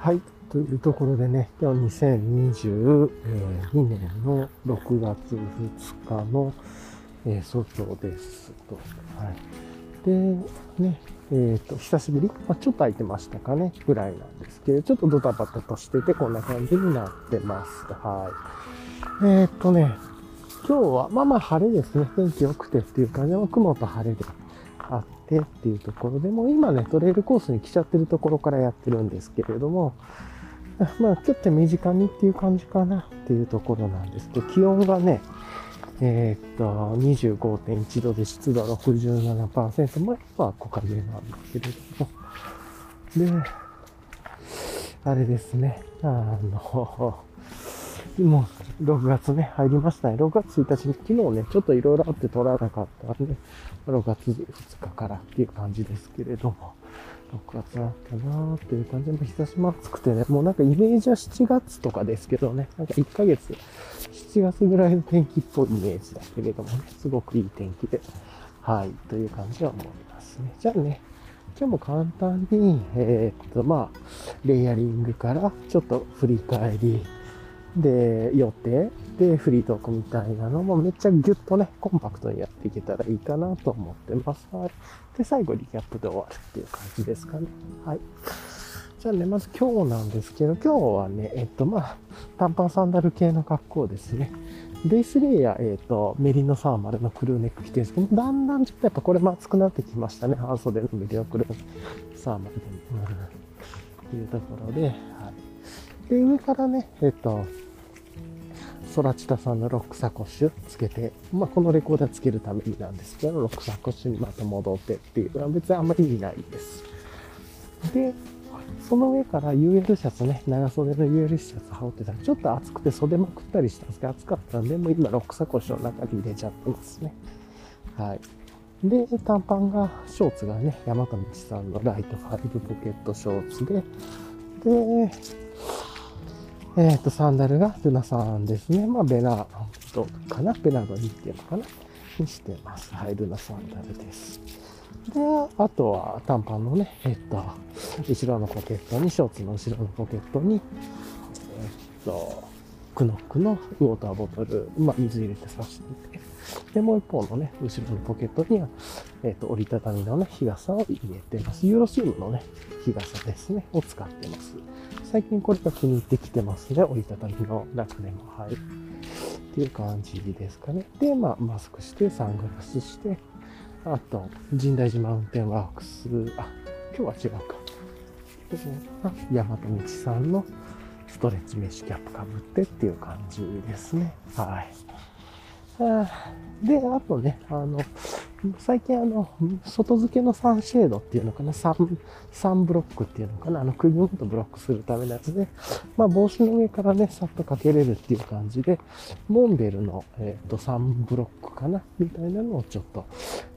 はい。というところでね、今日2022年の6月2日の、えー、早朝ですと。はい。で、ね、えっ、ー、と、久しぶり、まあ、ちょっと空いてましたかね、ぐらいなんですけど、ちょっとドタバタとしてて、こんな感じになってます。はい。えっ、ー、とね、今日は、まあまあ晴れですね。天気良くてっていう感じの雲と晴れでてっていうところでも今ね、トレイルコースに来ちゃってるところからやってるんですけれども、まあちょっと身近にっていう感じかなっていうところなんですけど、気温がね、えー、っと、25.1度で湿度67%、まあ今は木陰なんですけれども、で、あれですね、あの、もう6月ね、入りましたね。6月1日に昨日ね、ちょっといろいろあって取らなかったんで、6月2日からっていう感じですけれども、6月だったなーっていう感じで、日差しも暑くてね、もうなんかイメージは7月とかですけどね、なんか1ヶ月、7月ぐらいの天気っぽいイメージだけれどもね、すごくいい天気で、はい、という感じは思いますね。じゃあね、今日も簡単に、えー、っと、まあ、レイヤリングからちょっと振り返り、で、予定でフリートークみたいなのもめっちゃギュッとね、コンパクトにやっていけたらいいかなと思ってます。はい。で、最後リキャップで終わるっていう感じですかね。はい。じゃあね、まず今日なんですけど、今日はね、えっと、まあ、短パンサンダル系の格好ですね。ベースレイヤー、えっ、と、メリノサーマルのクルーネック着てるんですけど、だんだんちょっとやっぱこれも熱くなってきましたね。半袖のメリノクルーサーマルで。うん、いうところで、はい。で、上からね、えっ、と、ソラチタさんのロックサコッシュつけて、まあ、このレコーダーつけるためになんですけど、ロックサコッシュにまた戻ってっていうのは別にあんまり意味ないです。で、その上から UL シャツね、長袖の UL シャツ羽織ってたら、ちょっと暑くて袖まくったりしたんですけど、暑かったんで、もう今ロックサコッシュの中に入れちゃってますね。はい。で、短パンが、ショーツがね、山と道さんのライト5ポケットショーツで、で、えっ、ー、と、サンダルがルナさんですね。まあ、ベナードかなベナードにっていうのかなにしてます。はい、ルナサンダルです。で、あとは短パンのね、えっ、と、後ろのポケットに、ショーツの後ろのポケットに、えっ、と、クノックのウォーターボトル、まあ、水入れて刺していて、で、もう一方のね、後ろのポケットには、えっ、と、折りたたみのね、日傘を入れてます。ユーロシームのね、日傘ですね、を使ってます。最近これが気に入ってきてますね。折りたたみの楽でも。はい。っていう感じですかね。で、まあ、マスクして、サングラスして、あと、神代寺マウンテンワークス、あ、今日は違うか。ですね。大和道さんのストレッチメッシュキャップかぶってっていう感じですね。はい。で、あとね、あの、最近あの、外付けのサンシェードっていうのかな、サン、サンブロックっていうのかな、あの、首元ブロックするためのやつで、まあ、帽子の上からね、さっとかけれるっていう感じで、モンベルの、えっ、ー、と、サンブロックかな、みたいなのをちょっと、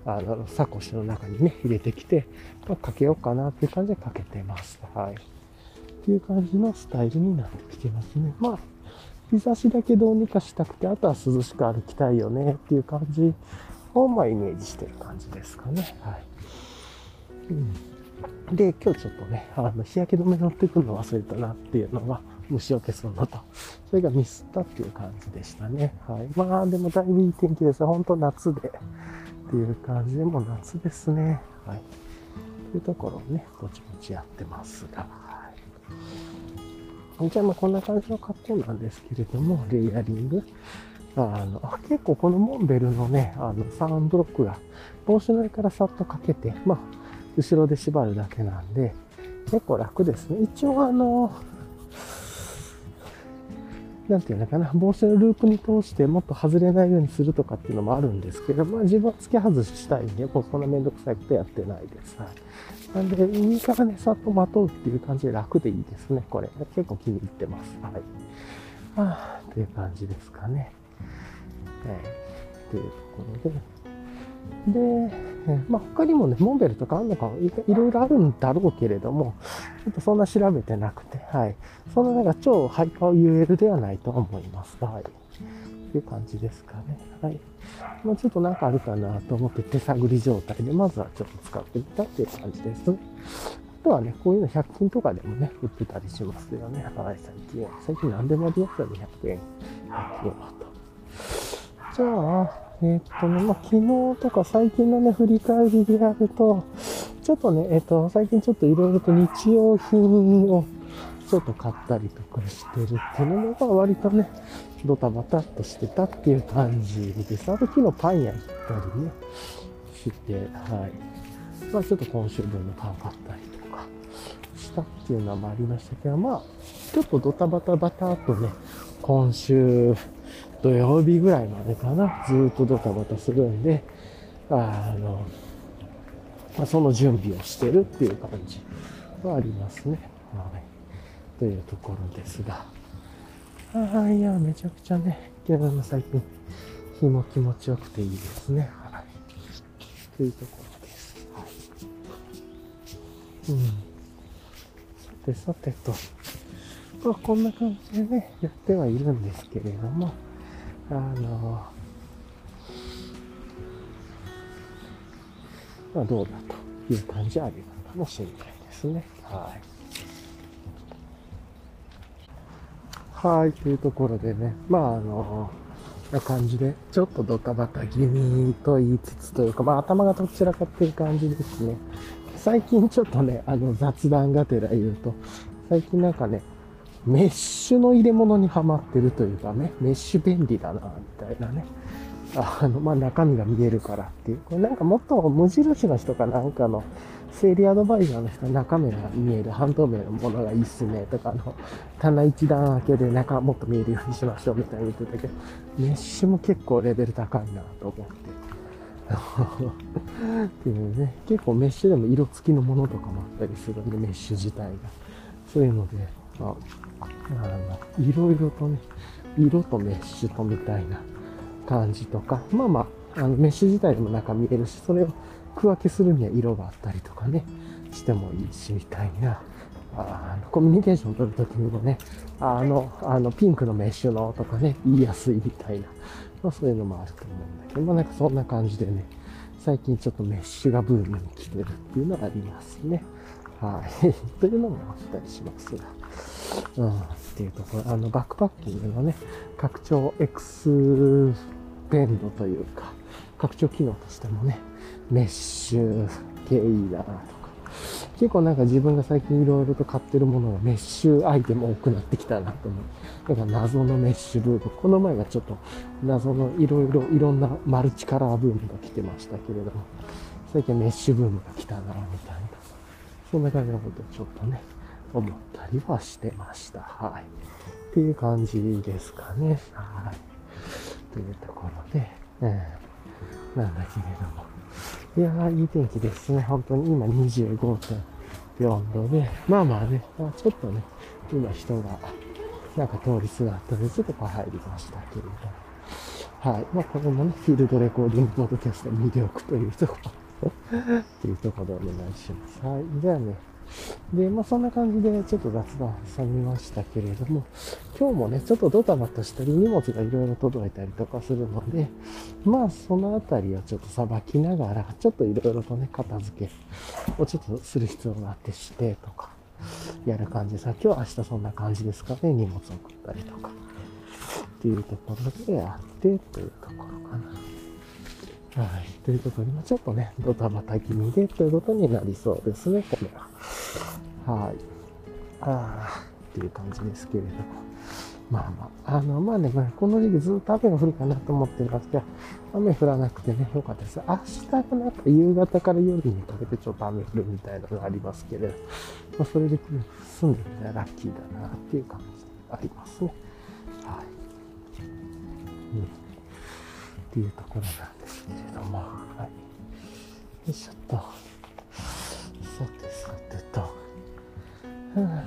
あの、サコッシュの中にね、入れてきて、まあ、かけようかなっていう感じでかけてます。はい。っていう感じのスタイルになってきてますね。まあ、日差しだけどうにかしたくて、あとは涼しく歩きたいよねっていう感じを、まあ、イメージしてる感じですかね。はい。うん、で、今日ちょっとね、あの、日焼け止め乗ってくるの忘れたなっていうのが、虫を消すのと、それがミスったっていう感じでしたね。はい。まあ、でもだいぶいい天気です。本当夏で、っていう感じでも夏ですね。はい。というところをね、ぼちぼちやってますが、じゃあ、まあ、こんな感じの格好なんですけれども、レイヤリング。あの、結構このモンベルのね、あの、サンブロックが帽子の上からさっとかけて、まあ、後ろで縛るだけなんで、結構楽ですね。一応あの、なんていうのかな、帽子のループに通してもっと外れないようにするとかっていうのもあるんですけど、まあ自分は付け外ししたいんで、もうそんなめんどくさいことやってないです。はい。なんで、上からね、さっとまとうっていう感じで楽でいいですね、これ。結構気に入ってます。はい。ああ、という感じですかね。えー、というところで、で、まあ、他にもね、モンベルとかあるのかいろいろあるんだろうけれども、ちょっとそんな調べてなくて、はい。そんななんか超ハイパー UL ではないと思います。はい。という感じですかね。はい。まあ、ちょっとなんかあるかなと思って手探り状態で、まずはちょっと使ってみたっていう感じですね。とはね、こういうの100均とかでもね、売ってたりしますよね。はい、最近。最近何でもありますよね、100円。100円はと。じゃあ、えー、っとね、まあ、昨日とか最近のね、振り返りでやると、ちょっとね、え、っと、最近ちょっといろいろと日用品をちょっと買ったりとかしてるっていうのが割とね、ドタバタっとしてたっていう感じです。あと昨日パン屋行ったりね、して、はい。まあちょっと今週分のパン買ったりとかしたっていうのもありましたけど、まあ、ちょっとドタバタバタっとね、今週土曜日ぐらいまでかな、ずっとドタバタするんで、あの、まあ、その準備をしてるっていう感じはありますね。はい。というところですが。ああ、いや、めちゃくちゃね、昨日の最近、日も気持ちよくていいですね。はい。というところです。はい。うん。さてさてと、まあ、こんな感じでね、やってはいるんですけれども、あの、まあ、どうだという感じはありるかもしれないですね。はい。はい、というところでね、まあ、あの、な感じで、ちょっとドタバタ気味と言いつつというか、まあ、頭がどちらかっていう感じですね。最近ちょっとね、あの、雑談がてら言うと、最近なんかね、メッシュの入れ物にはまってるというかね、メッシュ便利だな、みたいなね。あの、まあ、中身が見えるからっていう。これなんかもっと無印の人かなんかの、整理アドバイザーの人は中身が見える半透明のものがいいっすねとか、あの、棚一段開けで中もっと見えるようにしましょうみたいに言ってたけど、メッシュも結構レベル高いなと思って。っていうね、結構メッシュでも色付きのものとかもあったりするんで、メッシュ自体が。そういうので、あ、あのいろいろとね、色とメッシュとみたいな感じとか、まあまあ、あのメッシュ自体でも中見えるし、それを区分けするには色があったりとかね、してもいいし、みたいな。あのコミュニケーションを取るときにもね、あの、あの、ピンクのメッシュのとかね、言いやすいみたいな。まあそういうのもあると思うんだけど、まあなんかそんな感じでね、最近ちょっとメッシュがブームに来てるっていうのがありますね。はい。というのもあったりしますが。うん、っていうところ、あの、バックパッキングのね、拡張エクスペンドというか、拡張機能としてもね、メッシュ系いいなとか、結構なんか自分が最近いろいろと買ってるものがメッシュアイテム多くなってきたなと思う。なんか謎のメッシュブーム。この前はちょっと謎のいろいろいろんなマルチカラーブームが来てましたけれども、最近メッシュブームが来たな、みたいな。そんな感じのことをちょっとね、思ったりはしてました。はい。っていう感じですかね。はい。というところで、えー、なんだけれども。いやー、いい天気ですね。本当に今25.4度で、まあまあね、まあ、ちょっとね、今人が、なんか通りすがったで、ちょっとこう入りましたけれども。はい。まあ、これもね、フィールドレコーディングポッドキャスト魅力というところというところでお願いします。はい。じゃあね、で、まあそんな感じでちょっと雑談挟みましたけれども、今日もね、ちょっとドタバタしたり荷物がいろいろ届いたりとかするので、まあそのあたりをちょっとさばきながら、ちょっといろいろとね、片付けをちょっとする必要があってしてとか、やる感じさ、今日明日そんな感じですかね、荷物送ったりとか、っていうところでやってというところかな。はい。ということで、まあ、ちょっとね、ドタバタ気味でということになりそうですね、これは。はい。ああ、っていう感じですけれども。まあまあ、あの、まあね、まあ、この時期ずっと雨が降るかなと思ってますけど、雨降らなくてね、よかったです。明日がなんか夕方から夜にかけてちょっと雨降るみたいなのがありますけれど、まあ、それで住んでみたらラッキーだなっていう感じありますね。はい。うんっていうところなんですけれども、はい。よいしょっと。さてさてと。はあ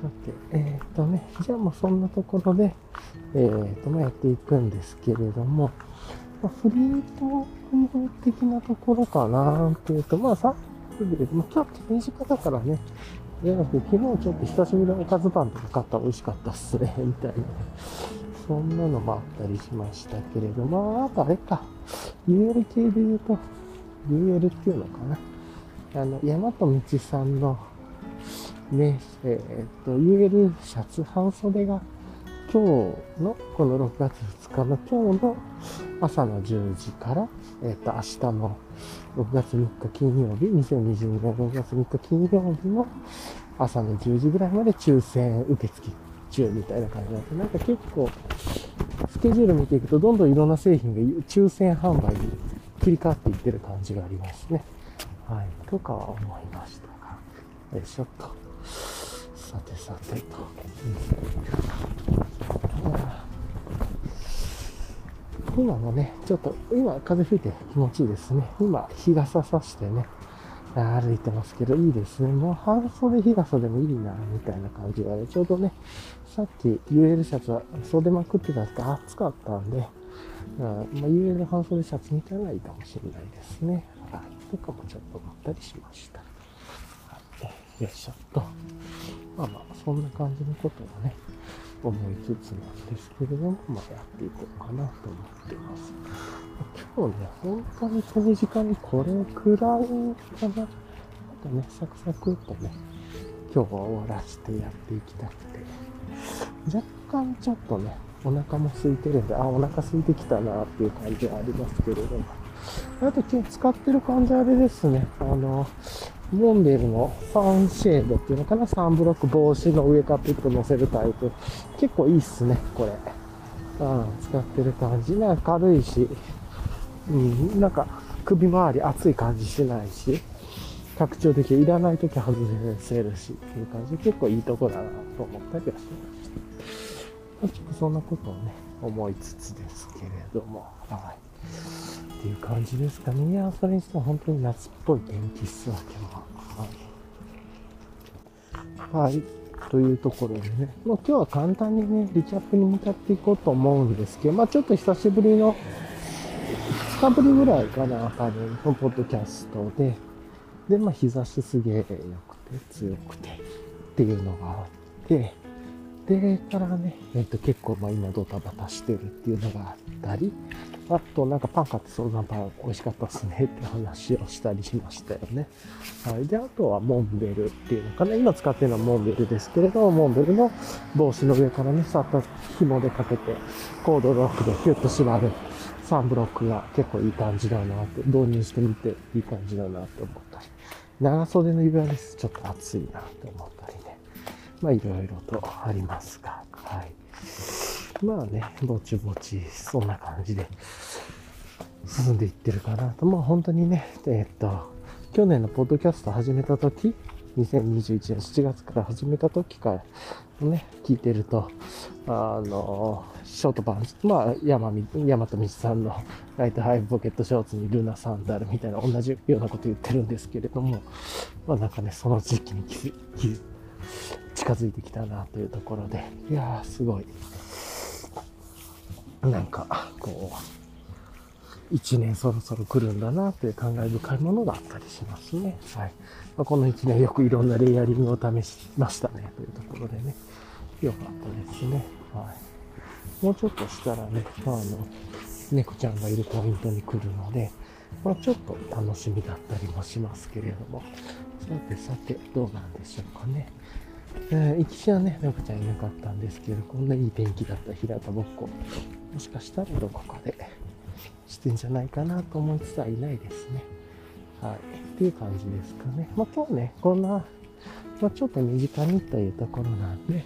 さて、えっ、ー、とね、じゃあもうそんなところで、えっ、ー、と、まあ、やっていくんですけれども、まあ、フリートーク的なところかなっていうと、まあさっきで、まあ、今日手短だからね、いや、昨日ちょっと久しぶりのおかずパンとか買ったら美味しかったっすね、みたいな。そんなのもあったりしましたけれど、まあ、とあれか、UL 系で言うと、UL っていうのかな。あの、大和道さんの、ね、えー、っと、UL シャツ半袖が、今日の、この6月2日の今日の朝の10時から、えー、っと、明日の6月3日金曜日、2022年6月3日金曜日の朝の10時ぐらいまで抽選受付中みたいな感じになって、なんか結構、スケジュール見ていくと、どんどんいろんな製品が抽選販売に切り替わっていってる感じがありますね。はい。とかは思いましたが。よいしょっと。さてさてと。今もね、ちょっと、今風吹いて気持ちいいですね。今、日傘さしてね、歩いてますけど、いいですね。もう半袖、日傘でもいいな、みたいな感じがね、ちょうどね、さっき UL シャツは袖まくってたんですけど、暑かったんで、うんまあ、UL 半袖シャツみたいなのがいいかもしれないですね。はい。とかもちょっと思ったりしました。はい。よいしょっと。まあまあ、そんな感じのことをね、思いつつなんですけれども、まあやっていこうかなと思ってます。今日ね、本当に手短にこれくらいかな。あとね、サクサクっとね、今日は終わらせてやっていきたくて。若干ちょっとね、お腹も空いてるんで、あ、お腹空いてきたなっていう感じはありますけれども。あと今日使ってる感じあれですね。あの、モンベルのサンシェードっていうのかな ?3 ブロック帽子の上からピッと乗せるタイプ。結構いいっすね、これ。うん、使ってる感じ。なんか軽いし、うん、なんか首周り熱い感じしないし、拡張できる。いらないとき外せるしっていう感じ。結構いいとこだなと思ったりはしました。ちょっとそんなことをね、思いつつですけれども、はい。っていう感じですかね。いや、それにしては本当に夏っぽい天気っすわ、今日は。い。というところでね、もう今日は簡単にね、リキャップに向かっていこうと思うんですけど、まあちょっと久しぶりの、2日ぶりぐらいかな、多分、のポッドキャストで、で、まあ日差しすげえ良くて、強くて、っていうのがあって、で、からね、えっ、と結構まあ今ドタバタしてるっていうのがあったり、あと、なんかパン買って相談パン美味しかったっすねって話をしたりしましたよね。はい。で、あとはモンベルっていうのかな。今使ってるのはモンベルですけれど、モンベルの帽子の上からね、さっと紐でかけて、コードロックでキュッと縛る3ブロックが結構いい感じだなって、導入してみていい感じだなって思ったり。長袖の指輪です。ちょっと暑いなって思ったりね。まあ、いろいろとありますが、はい。まあね、ぼちぼち、そんな感じで進んでいってるかなと。まあ本当にね、え、っと、去年のポッドキャスト始めた時、2021年7月から始めた時からね、聞いてると、あの、ショートパンツ、まあ、山山と道さんのライトハイブポケットショーツにルナサンダルみたいな同じようなこと言ってるんですけれども、まあなんかね、その時期に気づ近づいてきたなというところで、いやー、すごい。なんか、こう、一年そろそろ来るんだなという感慨深いものがあったりしますね。はい。まあ、この一年よくいろんなレイヤリングを試しましたね、というところでね。よかったですね。はい。もうちょっとしたらね、まあ、あの、猫ちゃんがいるポイントに来るので、まあ、ちょっと楽しみだったりもしますけれども。さてさて、どうなんでしょうかね。え、行きしはね、猫ちゃんいなかったんですけど、こんないい天気だった平田ぼっこ、もしかしたらどこかでしてんじゃないかなと思いつつはいないですね。はい。っていう感じですかね。まあ今日ね、こんな、まあちょっと身近にというところなんで、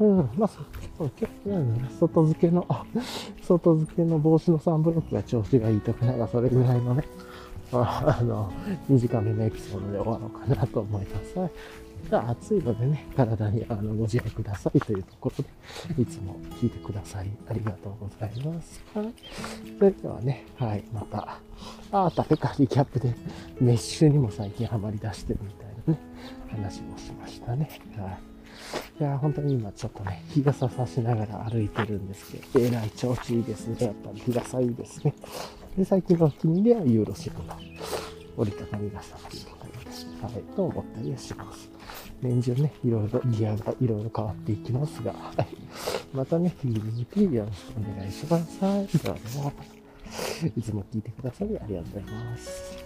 うん、まあ、そう、結構ね、外付けの、外付けの帽子の3ブロックが調子がいいとか、なんかそれぐらいのね、あの、短めのエピソードで終わろうかなと思います。が暑いのでね、体にあのご自愛くださいというところで、いつも聞いてくださりありがとうございます。はい。それではね、はい、また、ああ、竹かリキャップでメッシュにも最近ハマり出してるみたいなね、話もしましたね。はい。いや、本当に今ちょっとね、日傘さしながら歩いてるんですけど、えらい調子いいですね。やっぱり日傘いいですね。で、最近のお気に入りはユーロシムの折りたたみ傘っていうところで、はい、と思ったりはします。年中ね、いろいろギアがいろいろ変わっていきますが、はい。またね、引き続きよろしくお願いします。はい。ではでは、いつも聞いてくださりありがとうございます。